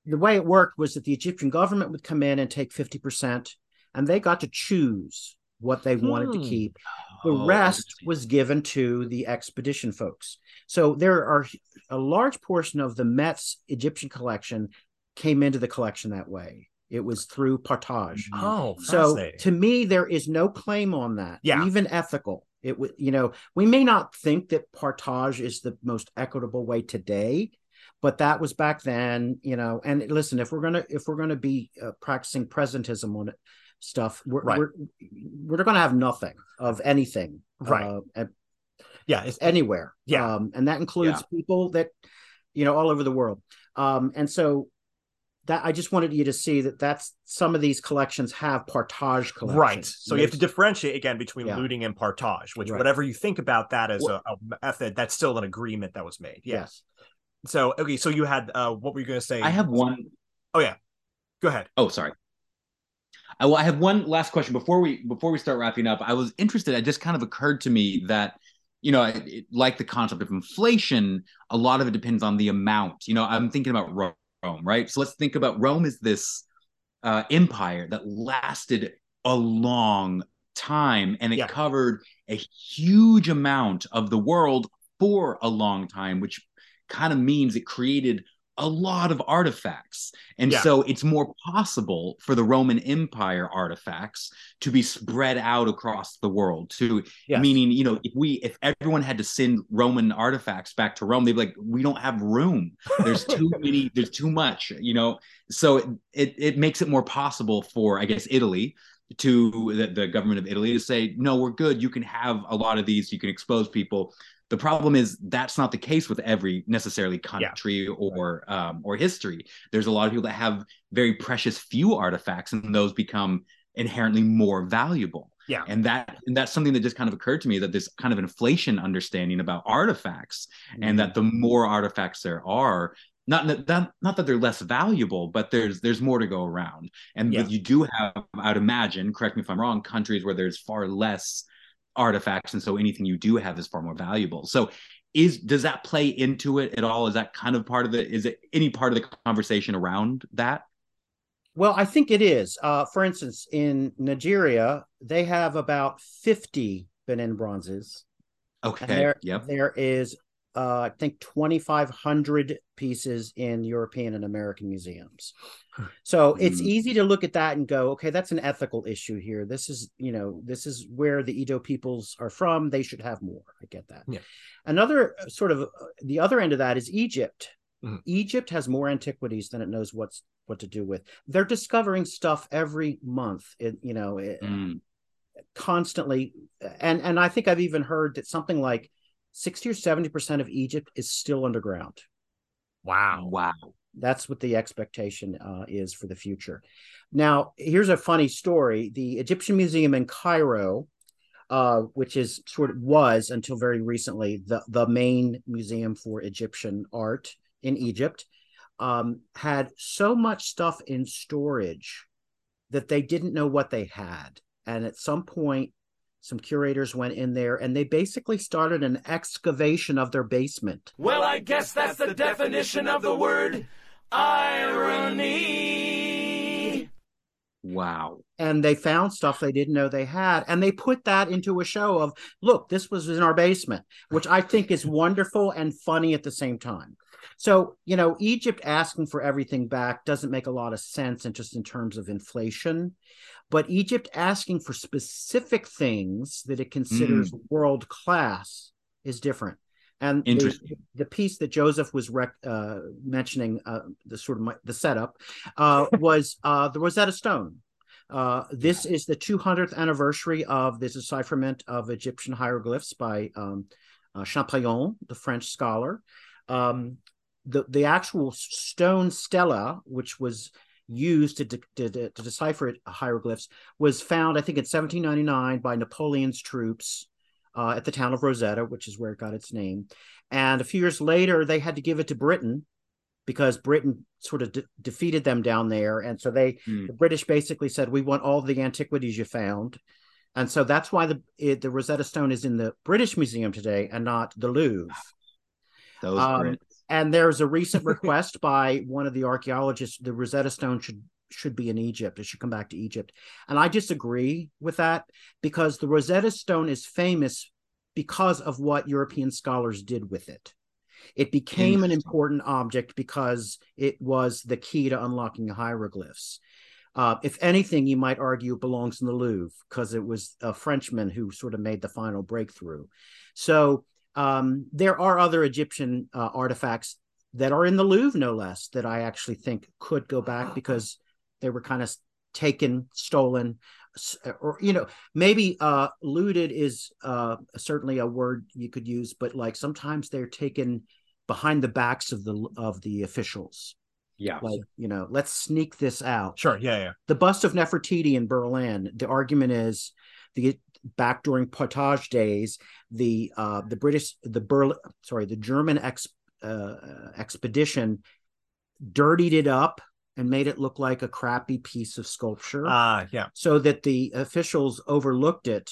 the way it worked was that the Egyptian government would come in and take fifty percent, and they got to choose what they wanted to Hmm. keep. The Oh, rest was given to the expedition folks. So there are a large portion of the Met's Egyptian collection came into the collection that way. It was through partage. Oh, So to me, there is no claim on that, Yeah. even ethical. It would, you know, we may not think that partage is the most equitable way today, but that was back then, you know. And listen, if we're gonna if we're gonna be uh, practicing presentism on it, stuff, we're Right. we're we're gonna have nothing of anything, Right. uh, at- yeah, it's, anywhere, Yeah. um, and that includes people that, you know, all over the world. Um, and so that I just wanted you to see that that's some of these collections have partage collections. Right. So you have to differentiate again between Yeah. looting and partage, which Right. whatever you think about that as a, a method, that's still an agreement that was made. Yeah. yes. So okay, so you had uh what were you gonna say? I have one. Oh yeah, go ahead. Oh, sorry. I, well, I have one last question before we before we start wrapping up. I was interested. It just kind of occurred to me that you know, it, like the concept of inflation, a lot of it depends on the amount. You know, I'm thinking about Rome, right? So let's think about Rome is this uh, empire that lasted a long time and it yeah. covered a huge amount of the world for a long time, which kind of means it created a lot of artifacts. And yeah. so it's more possible for the Roman Empire artifacts to be spread out across the world. To yes. meaning, you know, if we if everyone had to send Roman artifacts back to Rome, they'd be like, we don't have room. There's too many, there's too much, you know. So it, it it makes it more possible for, I guess, Italy to the, the government of Italy to say, no, we're good. You can have a lot of these, you can expose people the problem is that's not the case with every necessarily country yeah. or um, or history. There's a lot of people that have very precious few artifacts, and those become inherently more valuable. Yeah, and that and that's something that just kind of occurred to me that this kind of inflation understanding about artifacts, mm-hmm. and that the more artifacts there are, not that not that they're less valuable, but there's there's more to go around. And yeah. you do have, I'd imagine, correct me if I'm wrong, countries where there's far less artifacts and so anything you do have is far more valuable. So is does that play into it at all? Is that kind of part of the is it any part of the conversation around that? Well i think it is. Uh, for instance in nigeria they have about 50 benin bronzes. Okay there, yep. there is uh, I think 2,500 pieces in European and American museums. So it's mm. easy to look at that and go, okay, that's an ethical issue here. This is, you know, this is where the Edo peoples are from. They should have more. I get that. Yeah. Another uh, sort of uh, the other end of that is Egypt. Mm. Egypt has more antiquities than it knows what's what to do with. They're discovering stuff every month. It, you know, it, mm. constantly, and and I think I've even heard that something like 60 or 70% of Egypt is still underground. Wow. Wow. That's what the expectation uh, is for the future. Now, here's a funny story. The Egyptian Museum in Cairo, uh, which is sort of was until very recently the, the main museum for Egyptian art in Egypt, um, had so much stuff in storage that they didn't know what they had. And at some point, some curators went in there and they basically started an excavation of their basement. Well, I guess that's the definition of the word irony. Wow. And they found stuff they didn't know they had. And they put that into a show of, look, this was in our basement, which I think is wonderful and funny at the same time. So, you know, Egypt asking for everything back doesn't make a lot of sense and just in terms of inflation but Egypt asking for specific things that it considers mm. world class is different. And the, the, piece that Joseph was rec- uh, mentioning, uh, the sort of my, the setup, uh, was uh, the Rosetta Stone. Uh, this is the 200th anniversary of the decipherment of Egyptian hieroglyphs by um, uh, Champollion, the French scholar. Um, the the actual stone stela, which was used to, to, to, decipher hieroglyphs was found, I think, in 1799 by Napoleon's troops uh, at the town of Rosetta, which is where it got its name. And a few years later, they had to give it to Britain because Britain sort of de- defeated them down there. And so they, mm. the British basically said, "We want all the antiquities you found." And so that's why the it, the Rosetta Stone is in the British Museum today and not the Louvre. Those um, and there's a recent request by one of the archaeologists the Rosetta Stone should should be in Egypt. It should come back to Egypt. And I disagree with that because the Rosetta Stone is famous because of what European scholars did with it. It became an important object because it was the key to unlocking hieroglyphs. Uh, if anything, you might argue it belongs in the Louvre because it was a Frenchman who sort of made the final breakthrough. So um, there are other Egyptian uh, artifacts that are in the Louvre, no less, that I actually think could go back because they were kind of taken, stolen, or you know, maybe uh, looted is uh, certainly a word you could use, but like sometimes they're taken behind the backs of the of the officials. Yeah, like you know, let's sneak this out. Sure, yeah, yeah. The bust of Nefertiti in Berlin. The argument is the back during Partage days, the uh, the British, the Berlin, sorry, the German ex, uh, expedition dirtied it up and made it look like a crappy piece of sculpture Ah, yeah. so that the officials overlooked it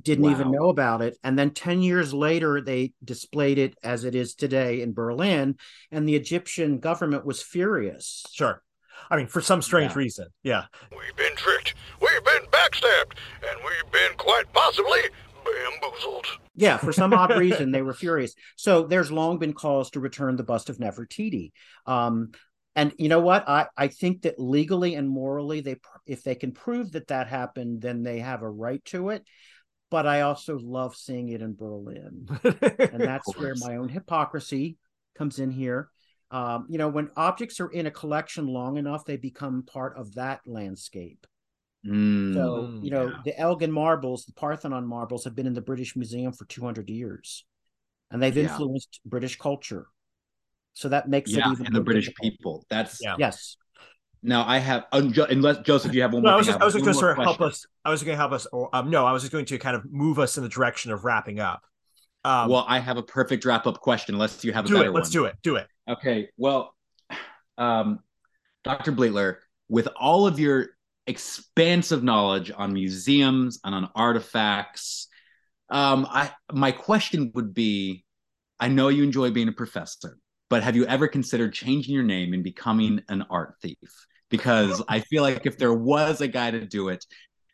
didn't even know about it and then 10 years later they displayed it as it is today in berlin and the egyptian government was furious Sure. I mean, for some strange Yeah. reason. Yeah. We've been tricked, backstabbed, and we've been quite possibly bamboozled. yeah for some odd reason they were furious so there's long been calls to return the bust of nefertiti um, and you know what i i think that legally and morally they if they can prove that that happened then they have a right to it but i also love seeing it in berlin and that's where my own hypocrisy comes in here. Um, you know, when objects are in a collection long enough, they become part of that landscape. Mm, So, Mm, you know, yeah. the Elgin marbles, the Parthenon marbles, have been in the British Museum for 200 years, and they've Yeah. influenced British culture. So that makes yeah, it even and the British difficult. people. That's Yeah. Yes. now I have unless Joseph, you have one No, more. I was thing. just, I was just going to sort more of help us. I was going to help us. Or, um, no, I was just going to kind of move us in the direction of wrapping up. Um, well, I have a perfect wrap up question. Unless you have a do better it. Let's one. do it. Do it. Okay, well, um, Dr. Bleattler, with all of your expansive knowledge on museums and on artifacts, um, I my question would be: I know you enjoy being a professor, but have you ever considered changing your name and becoming an art thief? Because I feel like if there was a guy to do it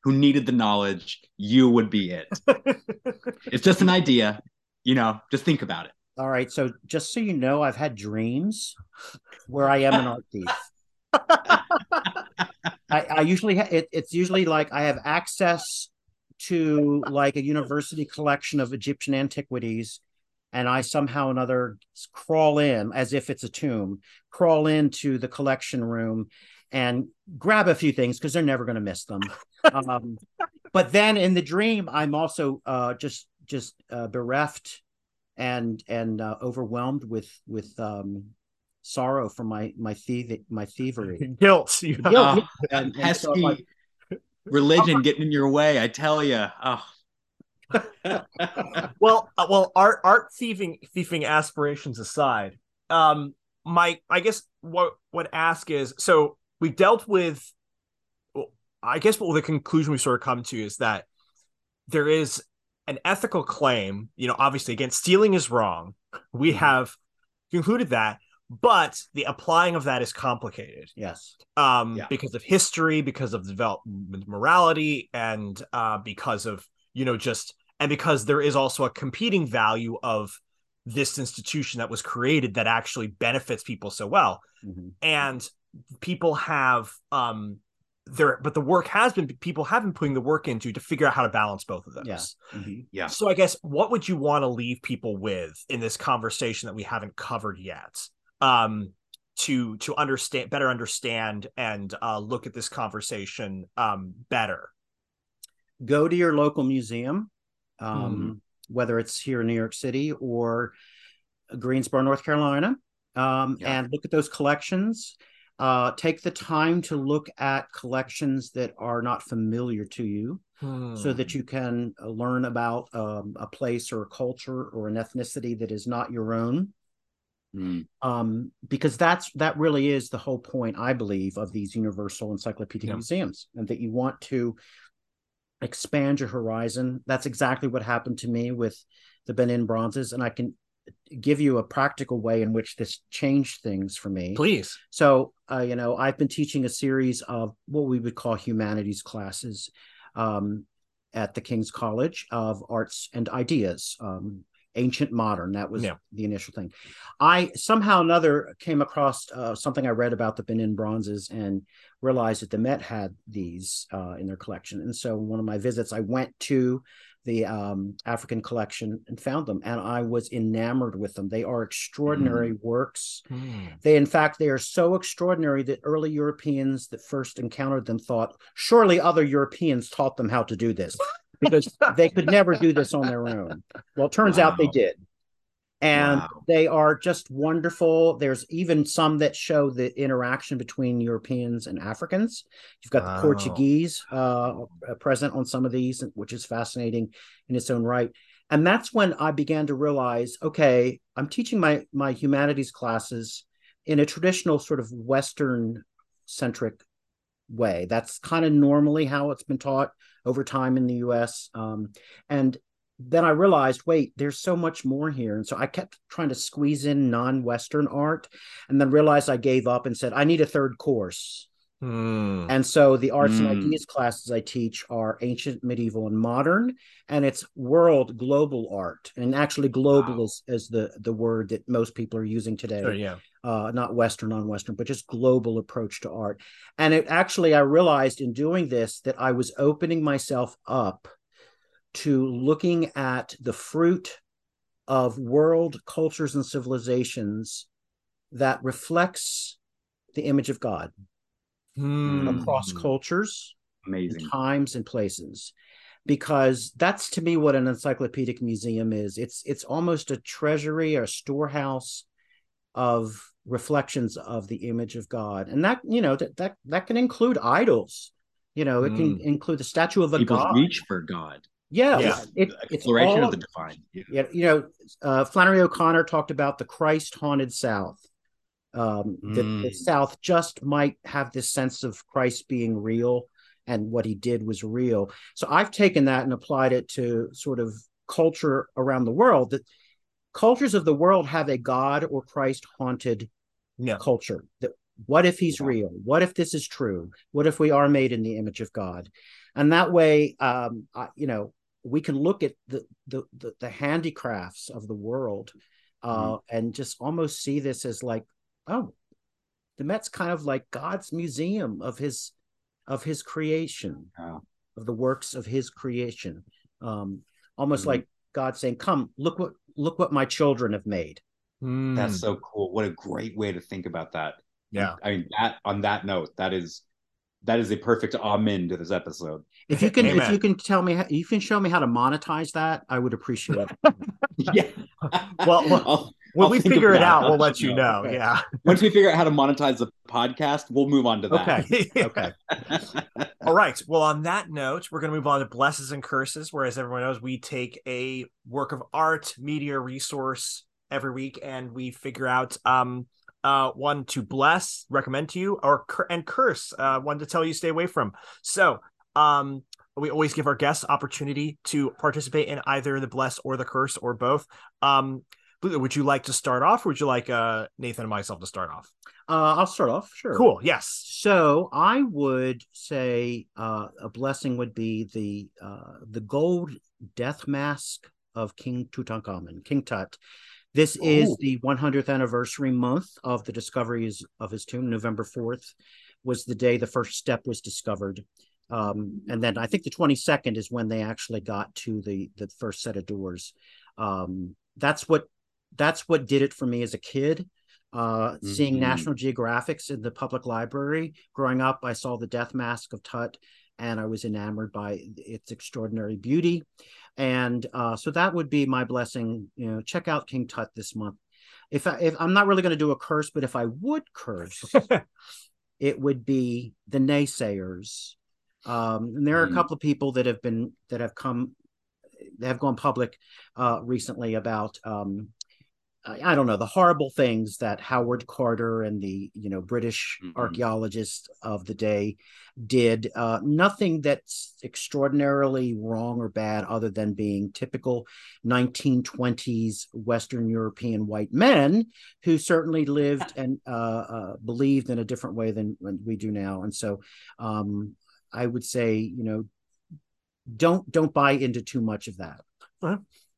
who needed the knowledge, you would be it. it's just an idea, you know. Just think about it. All right. So just so you know, I've had dreams where I am an art thief. I, I usually ha- it, it's usually like I have access to like a university collection of Egyptian antiquities, and I somehow or another crawl in as if it's a tomb, crawl into the collection room and grab a few things because they're never going to miss them. Um, but then in the dream, I'm also uh, just just uh, bereft and and uh, overwhelmed with with um, sorrow for my my thief my thievery. Guilt. You Guilt. Oh, And- that and so, pesky like- religion getting in your way. I tell you. Oh. well, uh, well, art art thieving thieving aspirations aside, um, my I guess what what ask is so we dealt with. well, I guess what the conclusion we sort of come to is that there is an ethical claim. You know, obviously, again, stealing is wrong. We have concluded that, but the applying of that is complicated yes, um Yeah. because of history because of development morality and uh because of you know just and because there is also a competing value of this institution that was created that actually benefits people so well Mhm. and people have um there but the work has been people have been putting the work into to figure out how to balance both of those Yeah. Mhm. Yeah. so i guess what would you want to leave people with in this conversation that we haven't covered yet um to to understand better understand and uh look at this conversation um better go to your local museum, um, Mm-hmm. whether it's here in New York City or Greensboro, North Carolina, um, Yeah. and look at those collections. Uh, take the time to look at collections that are not familiar to you, so that you can uh, learn about um, a place or a culture or an ethnicity that is not your own. Mm, Um, because that's that really is the whole point, I believe, of these universal encyclopedic Yeah. museums, and that you want to expand your horizon. That's exactly what happened to me with the Benin bronzes, and I can give you a practical way in which this changed things for me. please So, uh, you know, I've been teaching a series of what we would call humanities classes um, at the King's College of Arts and Ideas, um, ancient modern. That was Yeah. the initial thing. I somehow or another came across uh, something I read about the Benin bronzes and realized that the Met had these uh, in their collection. And so, one of my visits, I went to the um, African collection and found them, and I was enamored with them. They are extraordinary works. They, in fact, they are so extraordinary that early Europeans that first encountered them thought, surely other Europeans taught them how to do this because they could never do this on their own. Well, it turns out they did. And Wow. they are just wonderful. There's even some that show the interaction between Europeans and Africans. You've got Wow. the Portuguese uh, present on some of these, which is fascinating in its own right. And that's when I began to realize, okay, I'm teaching my my humanities classes in a traditional sort of Western centric way. That's kind of normally how it's been taught over time in the US. Um, and then I realized, wait, there's so much more here. And so I kept trying to squeeze in non Western art and then realized I gave up and said, I need a third course. Hmm. And so the arts and Mm. ideas classes I teach are ancient, medieval, and modern, and it's world global art. And actually, global Wow. is, is the the word that most people are using today Sure, yeah. uh, not Western, non-Western, but just global approach to art. And it actually, I realized in doing this that I was opening myself up to looking at the fruit of world cultures and civilizations that reflects the image of God Hmm. across Mm. cultures, Amazing. times, and places. Because that's to me what an encyclopedic museum is. It's it's almost a treasury or storehouse of reflections of the image of God. And that, you know, that that that can include idols. You know, it can Mm. include the statue of a People's god. reach for God. Yeah, Yeah. It, it's exploration all of the divine. Yeah. yeah, you know, uh, Flannery O'Connor talked about the Christ haunted South. Um, that the Mm. South just might have this sense of Christ being real and what he did was real. So I've taken that and applied it to sort of culture around the world. That cultures of the world have a God or Christ haunted Yeah. culture. That what if he's Yeah. real? What if this is true? What if we are made in the image of God? And that way, um, I, you know, we can look at the the the, the handicrafts of the world uh, and just almost see this as like, oh, the Met's kind of like God's museum of his of his creation, Wow. of the works of his creation. Um, almost Mhm. like God saying, "Come, look what look what my children have made." Hmm. That's so cool. What a great way to think about that. yeah. I mean, that on that note, that is that is a perfect amen to this episode. If you can, if you can tell me, how, you can show me how to monetize that, I would appreciate it. yeah. Well, well, I'll- When I'll we figure it out, we'll let you know. Okay. Yeah. Once we figure out how to monetize the podcast, we'll move on to that. Okay. okay. All right. Well, on that note, we're going to move on to blesses and curses. Whereas everyone knows, we take a work of art, media resource every week, and we figure out um uh one to bless, recommend to you, or cur- and curse, uh one to tell you stay away from. So um we always give our guests opportunity to participate in either the bless or the curse or both. Um, would you like to start off, or would you like uh Nathan and myself to start off? Uh, I'll start off. Sure. Cool. Yes. So I would say uh, a blessing would be the uh, the gold death mask of King Tutankhamun, King Tut. This is Ooh. the 100th anniversary month of the discoveries of his tomb. November 4th was the day the first step was discovered. Um, and then I think the 22nd is when they actually got to the the first set of doors. Um, that's what that's what did it for me as a kid. Uh, seeing Mhm. National Geographics in the public library growing up, I saw the death mask of Tut, and I was enamored by its extraordinary beauty. And uh, so that would be my blessing. You know, check out King Tut this month. If I, if I'm not really going to do a curse, but if I would curse, it would be the naysayers. Um, and there are a Mm. couple of people that have been that have come, that have gone public uh, recently about um, I I don't know the horrible things that Howard Carter and the you know British Mhm. archaeologists of the day did. Uh, nothing that's extraordinarily wrong or bad, other than being typical 1920s Western European white men who certainly lived and uh, uh, believed in a different way than than we do now. And so, um, I would say, you know, don't don't buy into too much of that.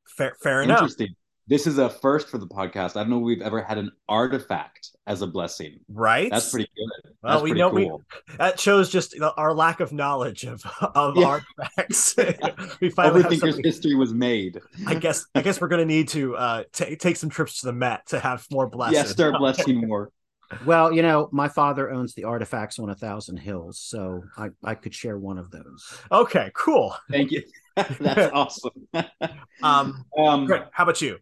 Fair, fair enough. Interesting. This is a first for the podcast. I don't know if we've ever had an artifact as a blessing. Right? That's pretty good. Well, That's we pretty know we- that shows just our lack of knowledge of of Yeah. artifacts. we finally have Overthinker's history was made. I guess I guess we're gonna need to uh ta- take some trips to the Met to have more blessings. Yeah, start blessing more. Well, you know, my father owns the artifacts on a thousand hills, so I, I could share one of those. Okay, cool. Thank you. That's awesome. Um, um, great. How about you?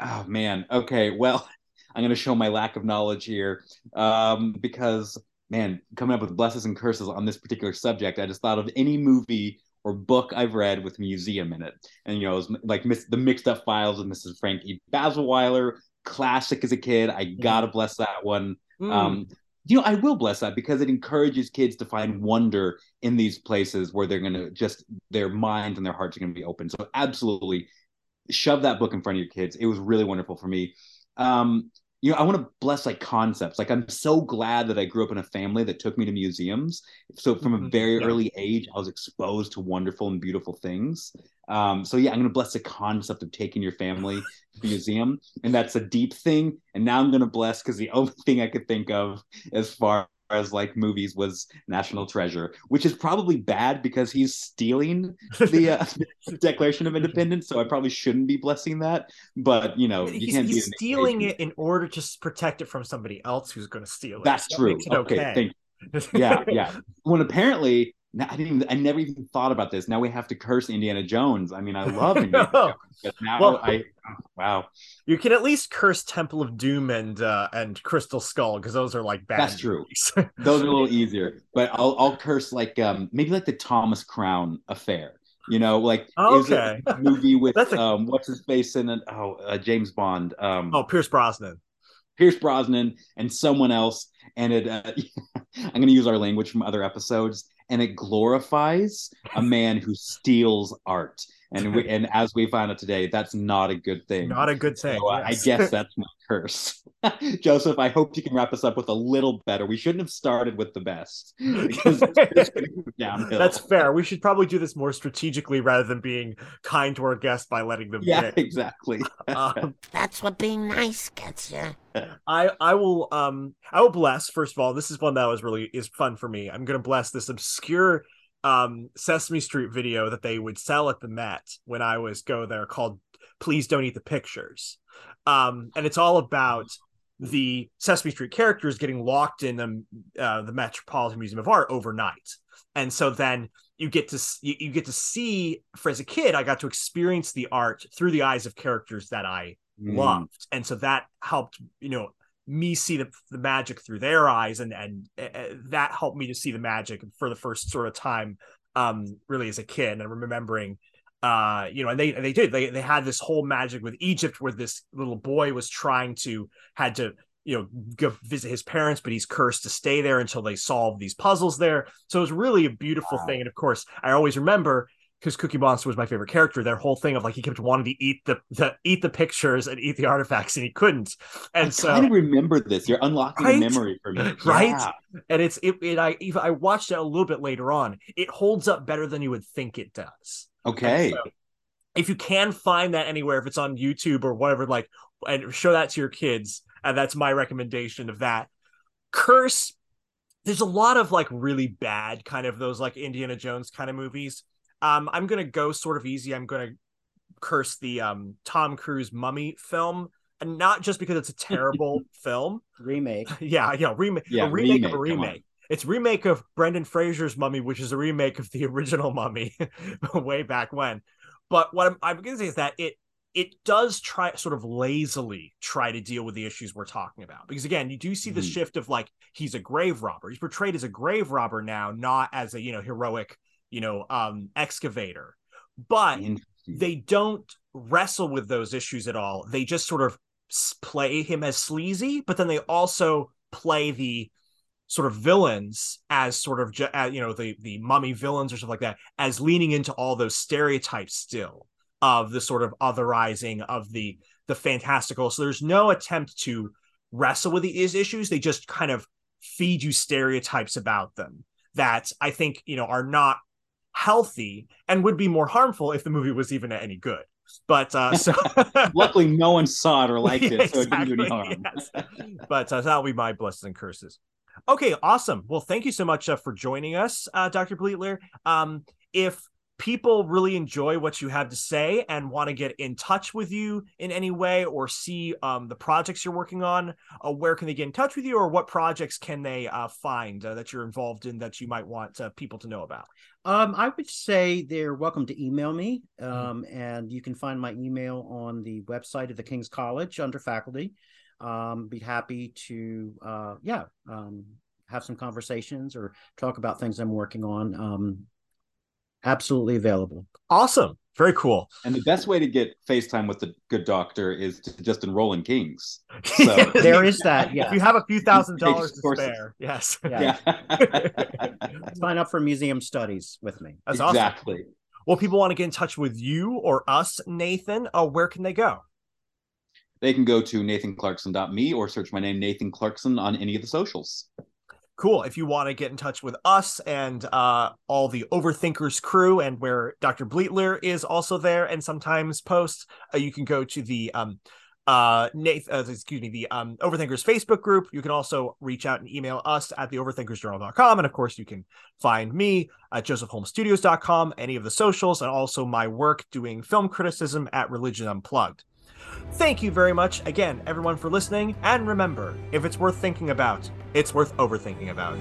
Oh man. Okay. Well, I'm going to show my lack of knowledge here um, because, man, coming up with blesses and curses on this particular subject, I just thought of any movie or book I've read with museum in it, and you know, it like miss, the mixed up files of Mrs. Frankie. Baselweiler, classic as a kid. I gotta bless that one. Mm. Um, you know, I will bless that because it encourages kids to find wonder in these places where they're gonna just their minds and their hearts are gonna be open. So absolutely, shove that book in front of your kids. It was really wonderful for me. Um, you know, I want to bless like concepts. Like I'm so glad that I grew up in a family that took me to museums. So from a Mhm. very Yeah. early age, I was exposed to wonderful and beautiful things. Um, so yeah, I'm going to bless the concept of taking your family to the museum, and that's a deep thing. And now I'm going to bless because the only thing I could think of as far as like movies was National Treasure, which is probably bad because he's stealing the uh, Declaration of Independence. So I probably shouldn't be blessing that. But you know, you he's, can't he's stealing it in order to protect it from somebody else who's going to steal it. That's That true. Okay, thank yeah, yeah. When apparently, I didn't. Even, I never even thought about this. Now we have to curse Indiana Jones. I mean, I love Indiana No. Jones, but now Well- I wow. You can at least curse Temple of Doom and uh, and Crystal Skull because those are like bad. That's true. Those are a little easier. But I'll I'll curse like um maybe like the Thomas Crown affair. You know, like is it Okay. a movie with a- um what's his face in it? Oh, uh, James Bond. Um, oh, Pierce Brosnan. Pierce Brosnan and someone else, and it. Uh, I'm going to use our language from other episodes, and it glorifies a man who steals art. And we, and as we found out today, that's not a good thing. Not a good thing. So, yes. I guess that's my curse. Joseph, I hope you can wrap us up with a little better. We shouldn't have started with the best because it's going to go downhill. That's fair. We should probably do this more strategically rather than being kind to our guests by letting them yeah, pick. exactly. Um, That's what being nice gets you. I I will um I will bless first of all. This is one that was really is fun for me. I'm gonna bless this obscure um Sesame Street video that they would sell at the Met when I was go there called "Please Don't Eat the Pictures," um and it's all about the Sesame Street characters getting locked in the uh, the Metropolitan Museum of Art overnight, and so then you get to you, you get to see for as a kid I got to experience the art through the eyes of characters that I Mm. loved. And so that helped you know me see the, the magic through their eyes and and uh, that helped me to see the magic for the first sort of time um really as a kid and remembering uh you know and they they did they they had this whole magic with Egypt where this little boy was trying to had to you know go visit his parents but he's cursed to stay there until they solve these puzzles there so it was really a beautiful Wow. thing and of course I always remember because Cookie Monster was my favorite character, their whole thing of like he kept wanting to eat the, the eat the pictures and eat the artifacts and he couldn't. And I so kind of remember this. You're unlocking Right? a memory for me, Right? Yeah. and it's it, it I even I watched it a little bit later on. It holds up better than you would think it does. Okay. So, if you can find that anywhere, if it's on YouTube or whatever, like and show that to your kids, and that's my recommendation of that. Curse. There's a lot of like really bad kind of those like Indiana Jones kind of movies. Um, I'm gonna go sort of easy. I'm gonna curse the um Tom Cruise Mummy film, and not just because it's a terrible film. remake. Yeah, yeah, remake, Yeah, a remake, remake, of a remake. It's remake of Brendan Fraser's Mummy, which is a remake of the original Mummy way back when. But what I'm, I'm going to say is that it it does try sort of lazily try to deal with the issues we're talking about because again you do see the Mhm. shift of like he's a grave robber he's portrayed as a grave robber now not as a you know heroic you know um excavator but they don't wrestle with those issues at all. They just sort of play him as sleazy, but then they also play the sort of villains as sort of uh, you know the the mummy villains or stuff like that as leaning into all those stereotypes still of the sort of otherizing of the the fantastical. So there's no attempt to wrestle with these issues. They just kind of feed you stereotypes about them that I think you know are not healthy and would be more harmful if the movie was even any good. But uh so Luckily, no one saw it or liked it, so it didn't do any Exactly, harm. yes. But uh, that'll be my blessings and curses. Okay, awesome. Well, thank you so much uh, for joining us, uh, Dr. Bleattler. Um, if people really enjoy what you have to say and want to get in touch with you in any way or see um, the projects you're working on, uh, where can they get in touch with you or what projects can they uh, find uh, that you're involved in that you might want uh, people to know about? Um, I would say they're welcome to email me. Um, and you can find my email on the website of the King's College under faculty. Um, be happy to, uh, yeah, um, have some conversations or talk about things I'm working on. Um, absolutely available. Awesome. very cool. And the best way to get FaceTime with the good doctor is to just enroll in Kings. So there is that. Yeah. If you have a few thousand dollars to courses. spare, yes, Yeah. yeah. Sign up for museum studies with me. that's awesome. exactly. Well, people want to get in touch with you or us, Nathan. Uh, where can they go? They can go to nathanclarkson.me or search my name, Nathan Clarkson, on any of the socials. Cool. If you want to get in touch with us and uh, all the Overthinkers crew, and where Dr. Bleattler is also there and sometimes posts, uh, you can go to the um, uh, Nathan, uh, excuse me, the um, Overthinkers Facebook group. You can also reach out and email us at the overthinkersjournal.com. And of course, you can find me at josephholmestudios.com, any of the socials, and also my work doing film criticism at Religion Unplugged. Thank you very much again, everyone, for listening. And remember, if it's worth thinking about, it's worth overthinking about.